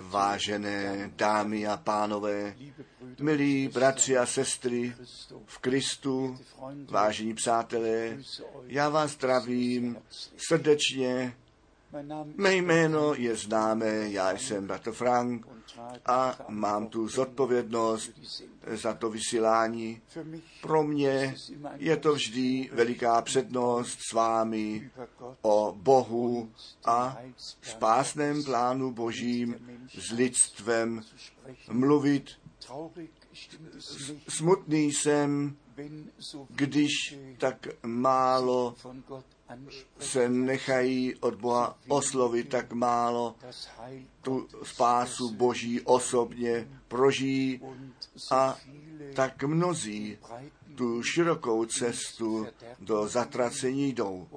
Vážené dámy a pánové, milí bratři a sestry v Kristu, vážení přátelé, já vás zdravím srdečně. Mé jméno je známé, já jsem bratr Frank a mám tu zodpovědnost za to vysílání. Pro mě je to vždy veliká přednost s vámi o Bohu a spásném plánu Božím s lidstvem mluvit. Smutný jsem, když tak málo se nechají od Boha oslovit tak málo, tu spásu Boží osobně prožijí a tak mnozí tu širokou cestu do zatracení jdou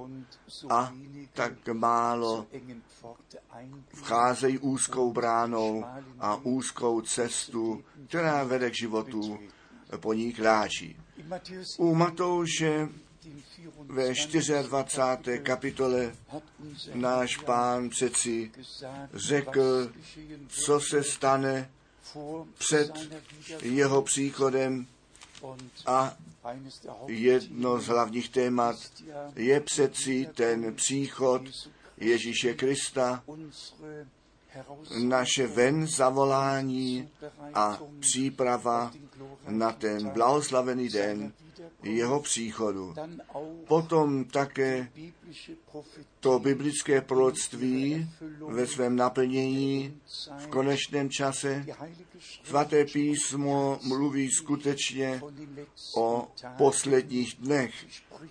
a tak málo vcházejí úzkou bránou a úzkou cestu, která vede k životu, po ní kráčí. U Matouše ve 24. kapitole náš pán přeci řekl, co se stane před jeho příchodem a jedno z hlavních témat je přeci ten příchod Ježíše Krista, naše ven zavolání a příprava na ten blahoslavený den jeho příchodu. Potom také to biblické proroctví ve svém naplnění v konečném čase. Svaté písmo mluví skutečně o posledních dnech,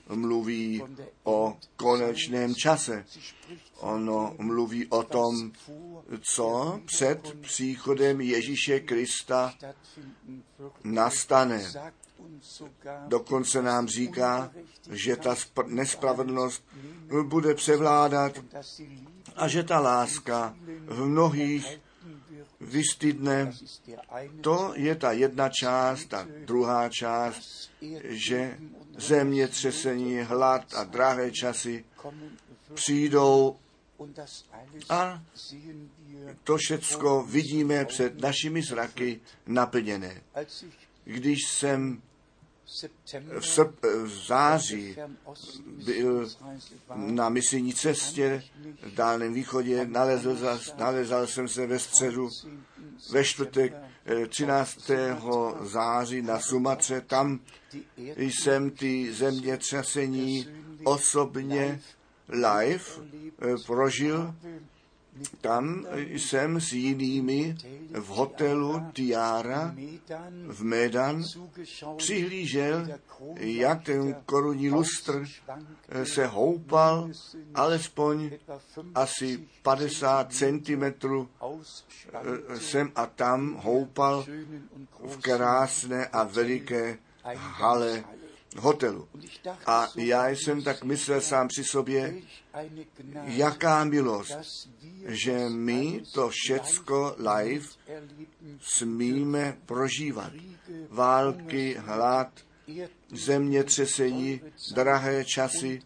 mluví o konečném čase. Ono mluví o tom, co před příchodem Ježíše Krista nastane. Dokonce nám říká, že ta nespravedlnost bude převládat a že ta láska v mnohých vystydne. To je ta jedna část, ta druhá část, že zemětřesení, hlad a drahé časy přijdou a to všecko vidíme před našimi zraky naplněné. Když jsem v, srp, v září byl na misijní cestě v Dálném východě, nalezl, nalezal jsem se ve středu, ve čtvrtek 13. Eh, září na Sumatře, tam jsem ty zemětřesení osobně live eh, prožil tam jsem s jinými v hotelu Tiara v Medan přihlížel, jak ten korunní lustr se houpal alespoň asi 50 centimetrů eh, sem a tam houpal v krásné a veliké hale hotelu. A já jsem tak myslel sám při sobě, jaká milost, že my to všecko live smíme prožívat. Války, hlad, zemětřesení, drahé časy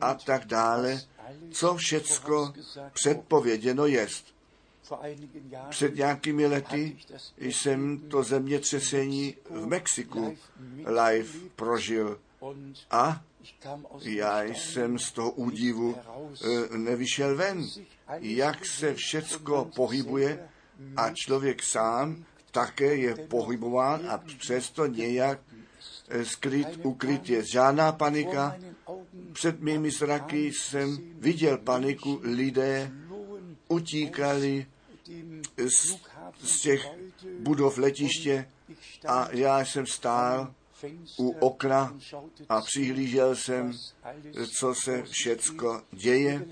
a tak dále, co všecko předpověděno jest. Před nějakými lety jsem to zemětřesení v Mexiku live prožil. A já jsem z toho údivu e, nevyšel ven, jak se všecko pohybuje a člověk sám také je pohybován a přesto nějak e, skryt, ukryt je. Žádná panika. Před mými zraky jsem viděl paniku, lidé utíkali z, z těch budov letiště a já jsem stál u okna a přihlížel jsem, co se všecko děje,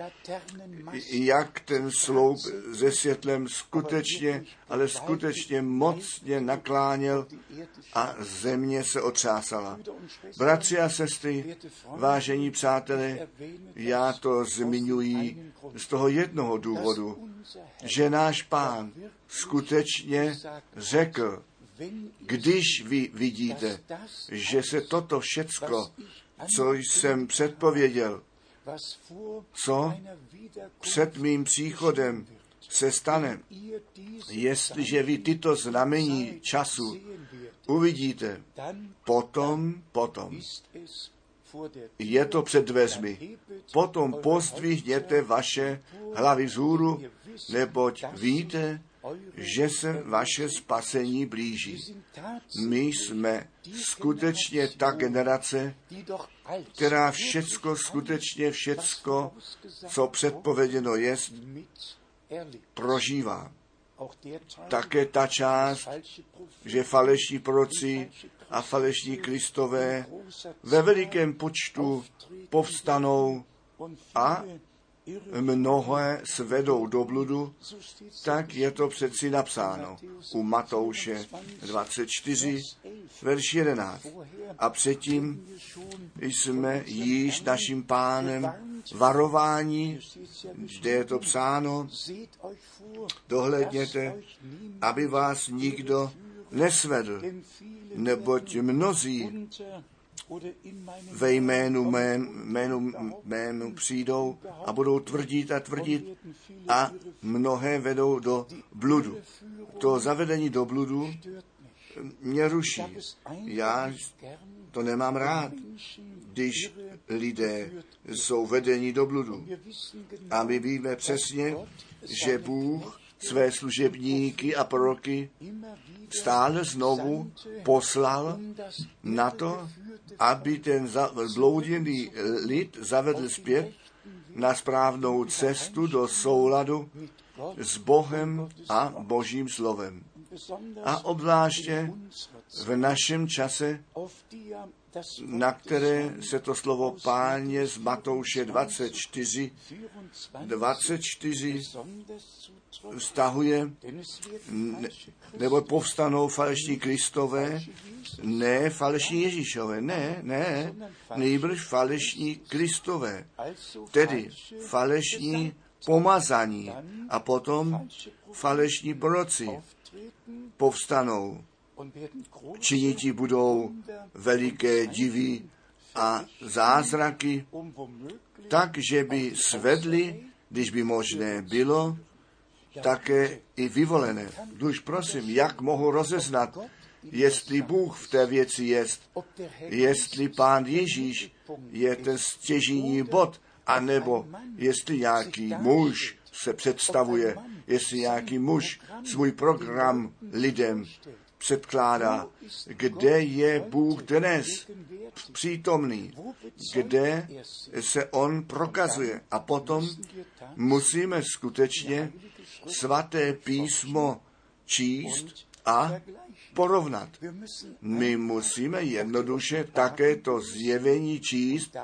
jak ten sloup se světlem skutečně, ale skutečně mocně nakláněl a země se otřásala. Bratři a sestry, vážení přátelé, já to zmiňuji z toho jednoho důvodu, že náš pán skutečně řekl, když vy vidíte, že se toto všecko, co jsem předpověděl, co před mým příchodem se stane. Jestliže vy tyto znamení času uvidíte, potom, potom je to před dveřmi. Potom pozdvihněte vaše hlavy vzhůru, neboť víte, že se vaše spasení blíží. My jsme skutečně ta generace, která všecko, skutečně všecko, co předpověděno je, prožívá. Také ta část, že falešní proroci a falešní kristové ve velikém počtu povstanou a mnohé svedou do bludu, tak je to přeci napsáno u Matouše 24, verš 11. A předtím jsme již naším pánem varování, kde je to psáno, dohledněte, aby vás nikdo nesvedl, neboť mnozí ve jménu mém, jménu mému přijdou a budou tvrdit a tvrdit a mnohé vedou do bludu. To zavedení do bludu mě ruší. Já to nemám rád, když lidé jsou vedeni do bludu. A my víme přesně, že Bůh své služebníky a proroky stále znovu poslal na to, aby ten zblouděný lid zavedl zpět na správnou cestu do souladu s Bohem a Božím slovem. A obzvláště v našem čase, na které se to slovo páně z Matouše 24, 24 vztahuje, nebo povstanou falešní kristové, ne falešní Ježíšové, ne, ne, nejbrž falešní kristové, tedy falešní pomazaní a potom falešní proroci povstanou. Činiti budou veliké divy a zázraky, takže by svedli, když by možné bylo, také i vyvolené. Duž prosím, jak mohu rozeznat, jestli Bůh v té věci jest, jestli Pán Ježíš je ten stěžení bod, anebo jestli nějaký muž se představuje, jestli nějaký muž svůj program lidem předkládá, kde je Bůh dnes přítomný, kde se On prokazuje. A potom musíme skutečně svaté písmo číst a porovnat. My musíme jednoduše také to zjevení číst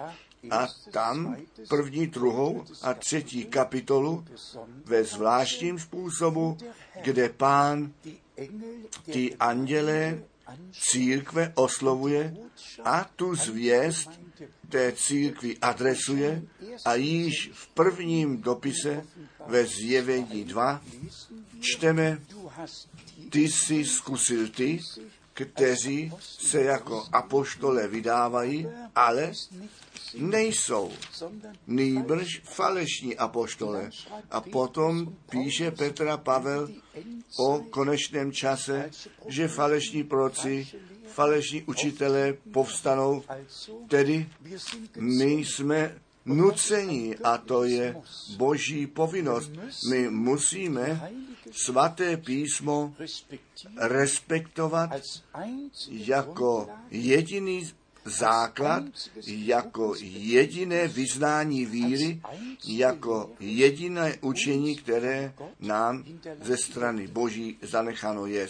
a tam první, druhou a třetí kapitolu ve zvláštním způsobu, kde pán ty anděle církve oslovuje a tu zvěst té církvi adresuje a již v prvním dopise ve zjevení 2 čteme, ty jsi zkusil ty, kteří se jako apoštole vydávají, ale nejsou nýbrž falešní apoštole. A potom píše Petra Pavel o konečném čase, že falešní proci, falešní učitelé povstanou, tedy my jsme nucení a to je boží povinnost. My musíme svaté písmo respektovat jako jediný základ, jako jediné vyznání víry, jako jediné učení, které nám ze strany Boží zanecháno je.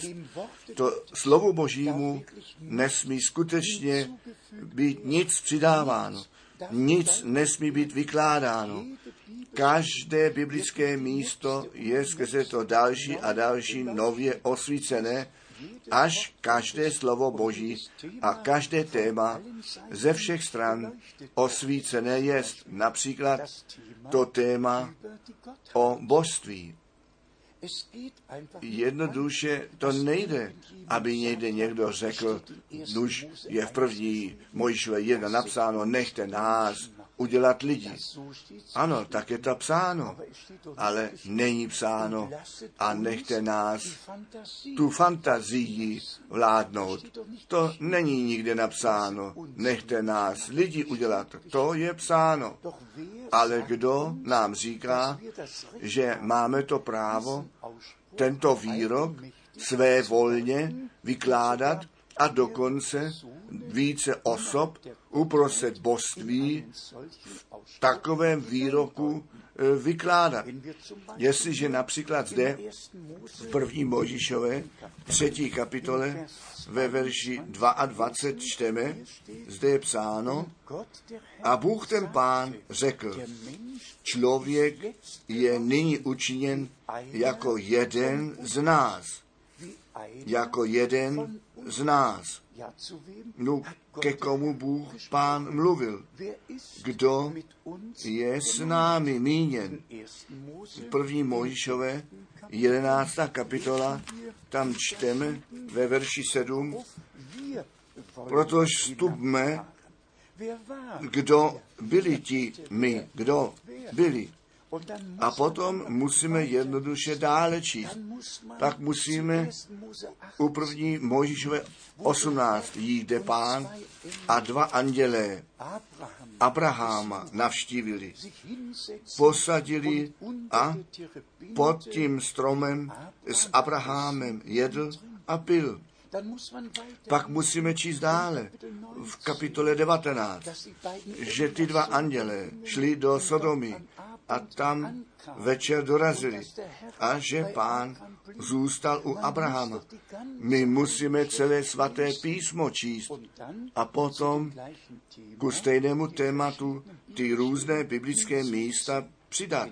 To slovo Božímu nesmí skutečně být nic přidáváno. Nic nesmí být vykládáno. Každé biblické místo je skrze to další a další nově osvícené, až každé slovo Boží a každé téma ze všech stran osvícené je. Například to téma o božství. Jednoduše to nejde, aby někde někdo řekl, nuž je v první Mojžíšové jedna napsáno, nechte nás udělat lidi. Ano, tak je to psáno, ale není psáno a nechte nás tu fantazii vládnout. To není nikde napsáno. Nechte nás lidi udělat. To je psáno. Ale kdo nám říká, že máme to právo tento výrok své volně vykládat a dokonce více osob uprostřed božství v takovém výroku e, vykládat. Jestliže například zde v první Možišové třetí kapitole ve verši 22 čteme, zde je psáno, a Bůh ten pán řekl, člověk je nyní učiněn jako jeden z nás. Jako jeden z nás. No, ke komu Bůh pán mluvil? Kdo je s námi míněn? První Mojišové, 11. kapitola, tam čteme ve verši 7, protož vstupme, kdo byli ti my, kdo byli. A potom musíme jednoduše dále číst. Tak musíme u první Mojžíšové 18 jít, kde pán a dva andělé Abraháma navštívili, posadili a pod tím stromem s Abrahamem jedl a pil. Pak musíme číst dále v kapitole 19, že ty dva anděle šli do Sodomy a tam večer dorazili a že pán zůstal u Abrahama. My musíme celé svaté písmo číst a potom ku stejnému tématu ty různé biblické místa přidat.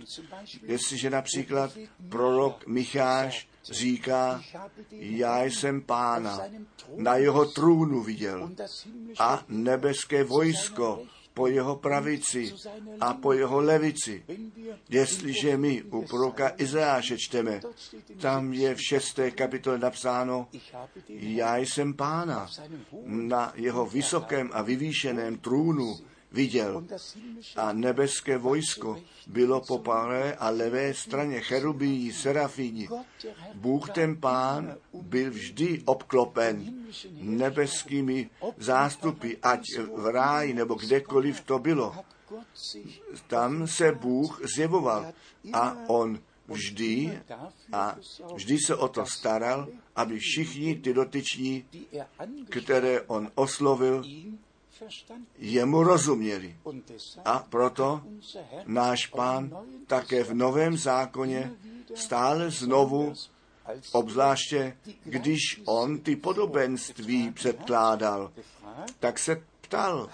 Jestliže například prorok Micháš říká, já jsem pána na jeho trůnu viděl a nebeské vojsko po jeho pravici a po jeho levici. Jestliže my u proroka Izajáše čteme, tam je v šesté kapitole napsáno, já jsem pána na jeho vysokém a vyvýšeném trůnu viděl. A nebeské vojsko bylo po pravé a levé straně cherubí, serafíni. Bůh ten pán byl vždy obklopen nebeskými zástupy, ať v ráji nebo kdekoliv to bylo. Tam se Bůh zjevoval a on vždy a vždy se o to staral, aby všichni ty dotyční, které on oslovil, jemu rozuměli. A proto náš pán také v Novém zákoně stále znovu, obzvláště když on ty podobenství předkládal, tak se ptal,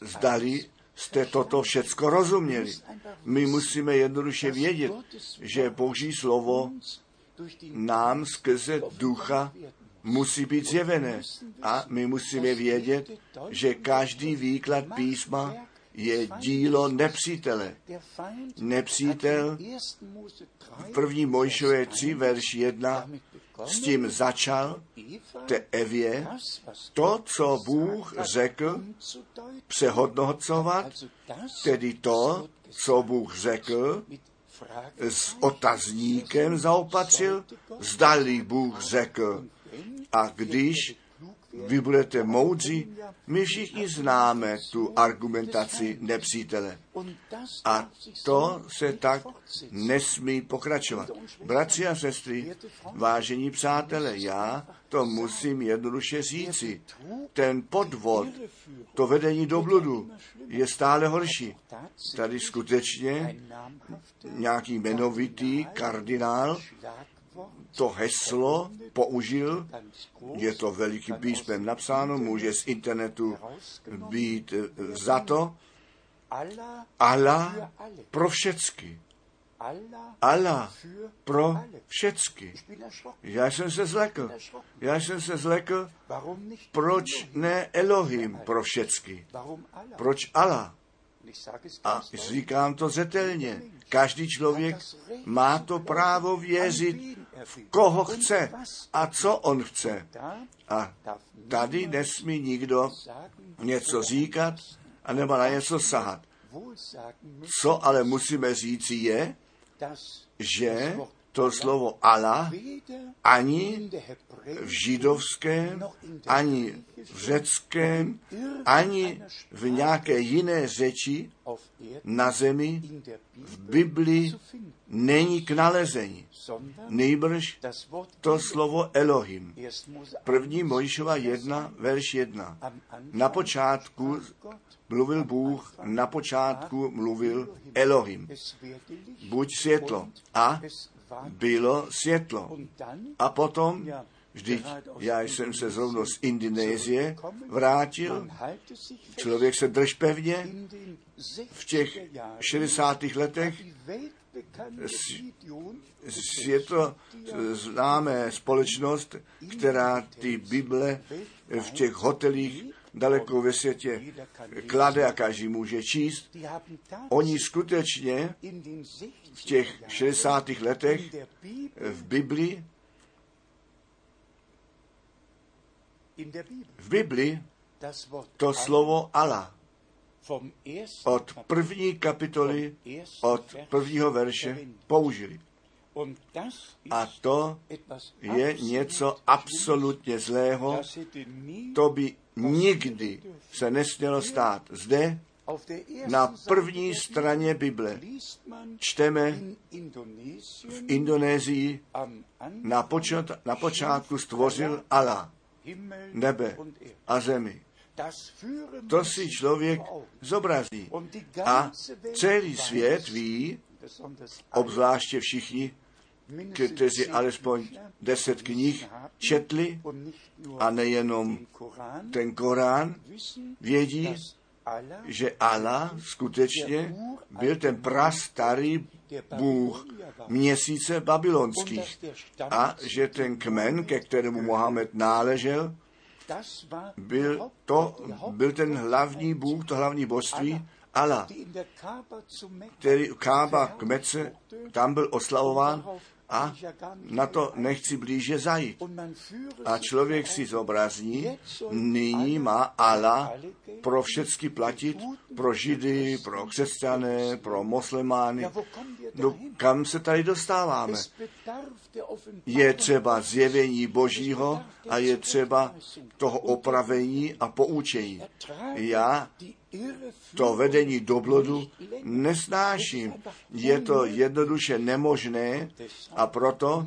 zdali jste toto všecko rozuměli. My musíme jednoduše vědět, že Boží slovo nám skrze ducha musí být zjevené. A my musíme vědět, že každý výklad písma je dílo nepřítele. Nepřítel v první Mojšové 3, verš 1 s tím začal te Evě to, co Bůh řekl, přehodnocovat, tedy to, co Bůh řekl, s otazníkem zaopatřil, zdali Bůh řekl, a když vy budete moudří, my všichni známe tu argumentaci nepřítele. A to se tak nesmí pokračovat. Bratři a sestry, vážení přátelé, já to musím jednoduše říci. Ten podvod, to vedení do bludu je stále horší. Tady skutečně nějaký jmenovitý kardinál to heslo použil, je to velikým písmem napsáno, může z internetu být za to, Allah pro všecky. Allah pro všecky. Já jsem se zlekl. Já jsem se zlekl, proč ne Elohim pro všecky. Proč Allah? A říkám to zetelně. Každý člověk má to právo věřit koho chce a co on chce. A tady nesmí nikdo něco říkat a nebo na něco sahat. Co ale musíme říci je, že to slovo Allah ani v židovském, ani v řeckém, ani v nějaké jiné řeči na zemi v Biblii není k nalezení. Nejbrž to slovo Elohim. První Mojžova 1, verš 1. Na počátku mluvil Bůh, na počátku mluvil Elohim. Buď světlo. A bylo světlo. A potom, vždyť já jsem se zrovna z Indonésie vrátil, člověk se drž pevně, v těch 60. letech je to známé společnost, která ty Bible v těch hotelích daleko ve světě klade a každý může číst. Oni skutečně v těch 60. letech v Biblii v Biblii to slovo Allah od první kapitoly, od prvního verše použili. A to je něco absolutně zlého. To by nikdy se nesmělo stát. Zde na první straně Bible čteme v Indonésii na, počat, na počátku stvořil Allah nebe a zemi. To si člověk zobrazí. A celý svět ví, obzvláště všichni, kteří alespoň deset knih četli a nejenom ten Korán, vědí, že Allah skutečně byl ten prastarý Bůh měsíce babylonských. A že ten kmen, ke kterému Mohamed náležel, byl, to, byl ten hlavní Bůh, to hlavní božství, Allah, který Kába k Mece, tam byl oslavován a na to nechci blíže zajít. A člověk si zobrazí, nyní má Allah pro všechny platit, pro židy, pro křesťané, pro muslimány. No kam se tady dostáváme? Je třeba zjevení Božího a je třeba toho opravení a poučení. Já to vedení do blodu nesnáším. Je to jednoduše nemožné a proto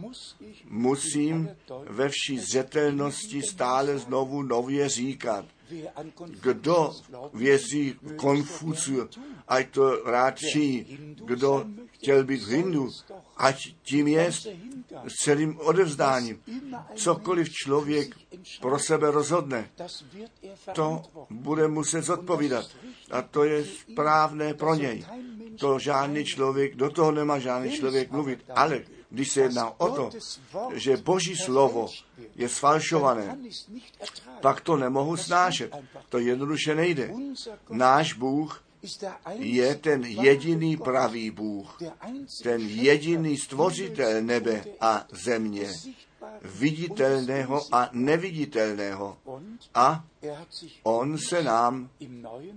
musím ve vší zřetelnosti stále znovu nově říkat. Kdo věří Konfuciu, ať to rád činí. Kdo chtěl být Hindu, ať tím je s celým odevzdáním. Cokoliv člověk pro sebe rozhodne, to bude muset zodpovídat. A to je správné pro něj. To žádný člověk, do toho nemá žádný člověk mluvit. Ale když se jedná o to, že Boží slovo je sfalšované, pak to nemohu snášet. To jednoduše nejde. Náš Bůh je ten jediný pravý Bůh, ten jediný stvořitel nebe a země, viditelného a neviditelného. A on se nám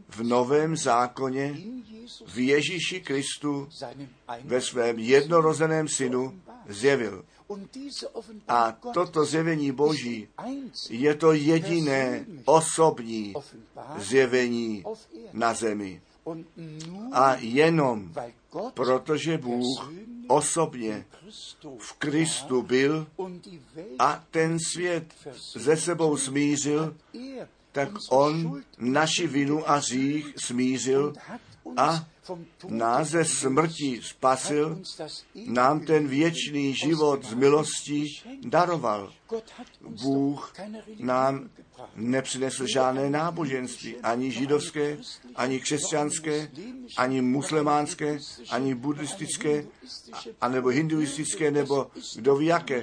v novém zákoně v Ježíši Kristu ve svém jednorozeném synu zjevil. A toto zjevení Boží je to jediné osobní zjevení na zemi. A jenom protože Bůh osobně v Kristu byl a ten svět ze sebou smířil, tak on naši vinu a řích smířil a nás ze smrti spasil, nám ten věčný život z milostí daroval. Bůh nám nepřinesl žádné náboženství, ani židovské, ani křesťanské, ani muslimánské, ani buddhistické, anebo hinduistické, nebo kdo ví jaké.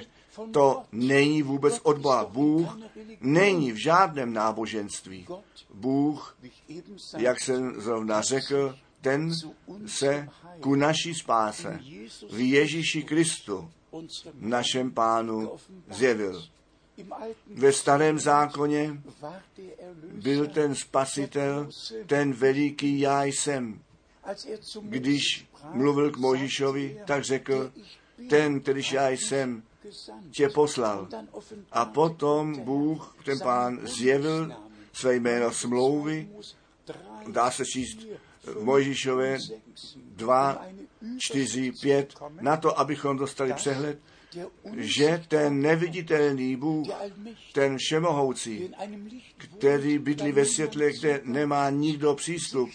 To není vůbec od Boha. Bůh není v žádném náboženství. Bůh, jak jsem zrovna řekl, ten se ku naší spáse v Ježíši Kristu, našem pánu, zjevil. Ve starém zákoně byl ten spasitel, ten veliký já jsem. Když mluvil k Možišovi, tak řekl, ten, kterýž já jsem, tě poslal. A potom Bůh, ten pán, zjevil své jméno smlouvy, dá se číst v Mojžíšové 2, 4, 5, na to, abychom dostali přehled, že ten neviditelný Bůh, ten všemohoucí, který bydlí ve světle, kde nemá nikdo přístup,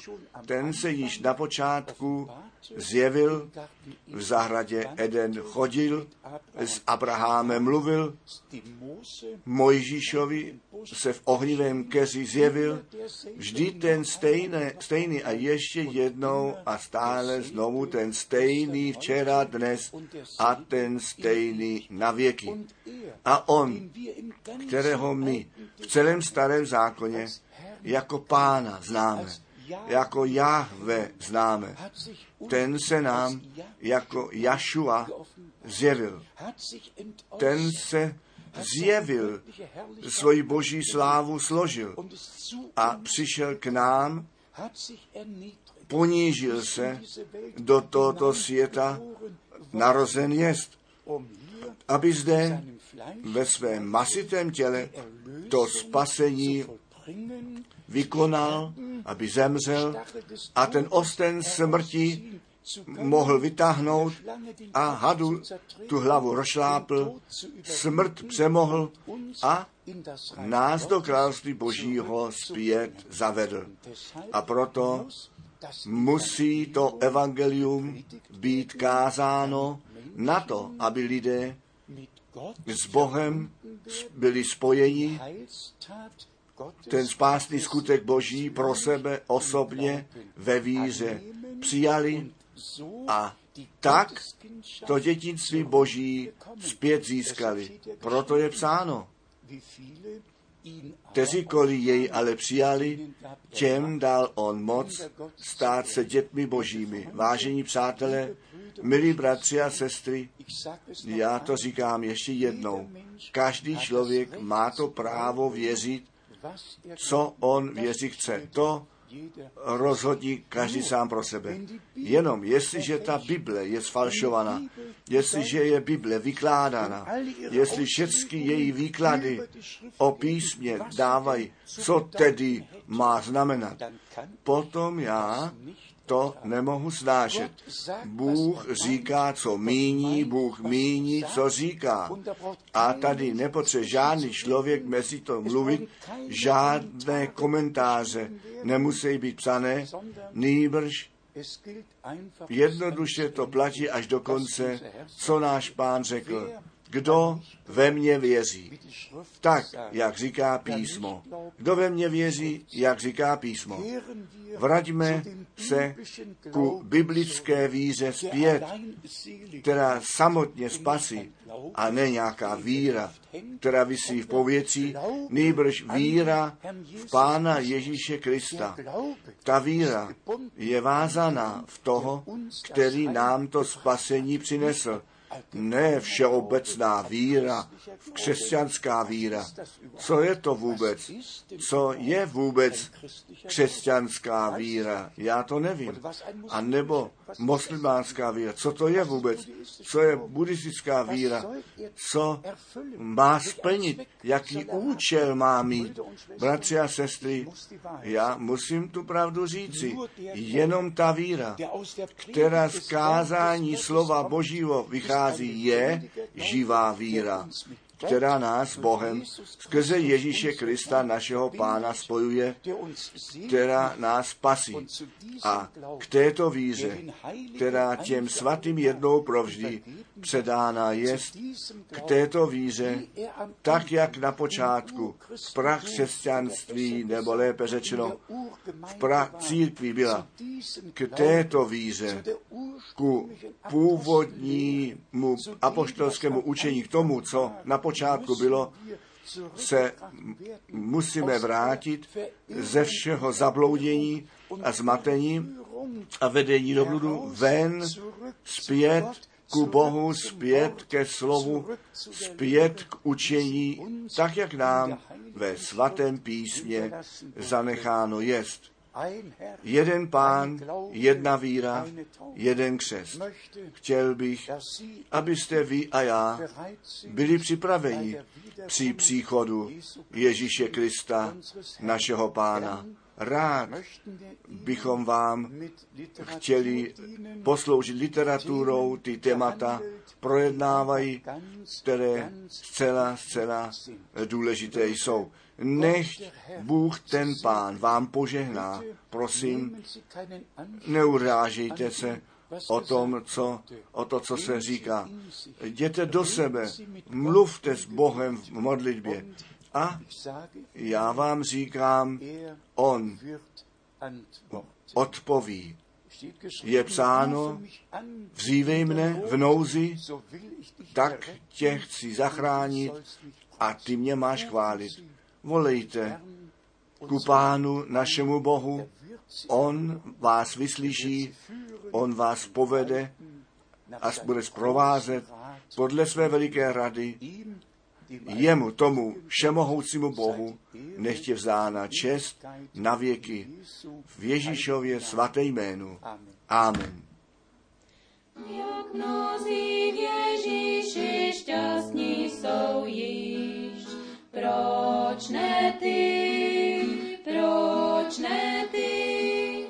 ten se již na počátku zjevil, v zahradě Eden chodil, s Abrahamem mluvil, Mojžíšovi se v ohnivém keři zjevil, vždy ten stejný, stejný a ještě jednou a stále znovu ten stejný včera, dnes a ten stejný na věky. A on, kterého my v celém starém zákoně jako pána známe, jako Jahve známe. Ten se nám jako Jašua zjevil. Ten se zjevil, svoji boží slávu složil a přišel k nám, ponížil se do tohoto světa, narozen jest, aby zde ve svém masitém těle to spasení vykonal, aby zemřel a ten osten smrti mohl vytáhnout a hadu tu hlavu rozšlápl, smrt přemohl a nás do království božího zpět zavedl. A proto musí to evangelium být kázáno na to, aby lidé s Bohem byli spojeni, ten spásný skutek Boží pro sebe osobně ve víře přijali a tak to dětinství Boží zpět získali. Proto je psáno, kteříkoliv jej ale přijali, těm dal on moc stát se dětmi božími. Vážení přátelé, milí bratři a sestry, já to říkám ještě jednou. Každý člověk má to právo věřit, co on věří chce. To rozhodí každý sám pro sebe. Jenom jestliže ta Bible je sfalšovaná, jestliže je Bible vykládána, jestli všechny její výklady o písmě dávají, co tedy má znamenat, potom já to nemohu snášet. Bůh říká, co míní, Bůh míní, co říká. A tady nepotřebuje žádný člověk mezi to mluvit, žádné komentáře nemusí být psané, nýbrž jednoduše to platí až do konce, co náš pán řekl kdo ve mně věří. Tak, jak říká písmo. Kdo ve mně věří, jak říká písmo. Vraťme se ku biblické víře zpět, která samotně spasí a ne nějaká víra, která vysí v pověcí, nejbrž víra v Pána Ježíše Krista. Ta víra je vázaná v toho, který nám to spasení přinesl ne všeobecná víra, křesťanská víra. Co je to vůbec? Co je vůbec křesťanská víra? Já to nevím. A nebo muslimánská víra. Co to je vůbec? Co je buddhistická víra? Co má splnit? Jaký účel má mít? Bratři a sestry, já musím tu pravdu říci. Jenom ta víra, která z kázání slova Božího vychází, je živá víra která nás Bohem skrze Ježíše Krista, našeho Pána, spojuje, která nás pasí. A k této víře, která těm svatým jednou provždy předána je, k této víře, tak jak na počátku. V prach křesťanství, nebo lépe řečeno, v prach církví byla, k této víře, ku původnímu apoštolskému učení, k tomu, co na počátku bylo, se musíme vrátit ze všeho zabloudění a zmatení a vedení do bludu ven, zpět ku Bohu, zpět ke slovu, zpět k učení, tak jak nám ve svatém písmě zanecháno jest. Jeden pán, jedna víra, jeden křest. Chtěl bych, abyste vy a já byli připraveni při příchodu Ježíše Krista, našeho pána. Rád bychom vám chtěli posloužit literaturou, ty témata projednávají, které zcela, zcela důležité jsou. Nech Bůh ten pán vám požehná. Prosím, neurážejte se o tom, co, o to, co se říká. Jděte do sebe, mluvte s Bohem v modlitbě. A já vám říkám, on odpoví. Je psáno, vzívej mne v nouzi, tak tě chci zachránit a ty mě máš chválit. Volejte ku pánu našemu Bohu, on vás vyslyší, on vás povede a bude zprovázet podle své veliké rady jemu, tomu všemohoucímu Bohu, nechtě vzána čest na věky v Ježíšově svaté jménu. Amen. Jak mnozí v Ježíši šťastní jsou již, proč ne ty, proč ne ty,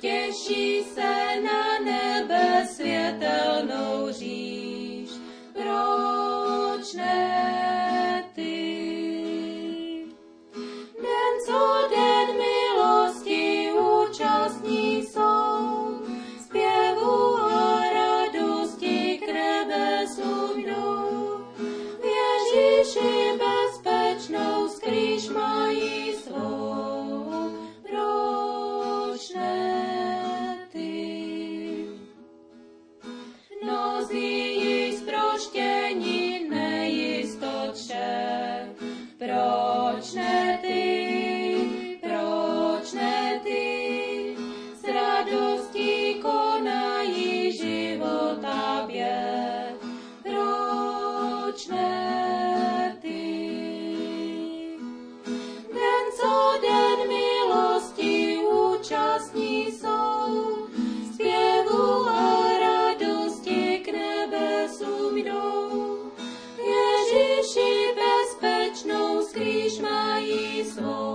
těší se na nebe světelnou říš, proč ne Pro